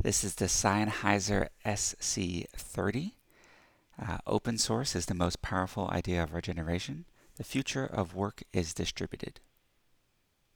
This is the Sennheiser SC30. Uh, open source is the most powerful idea of our generation. The future of work is distributed.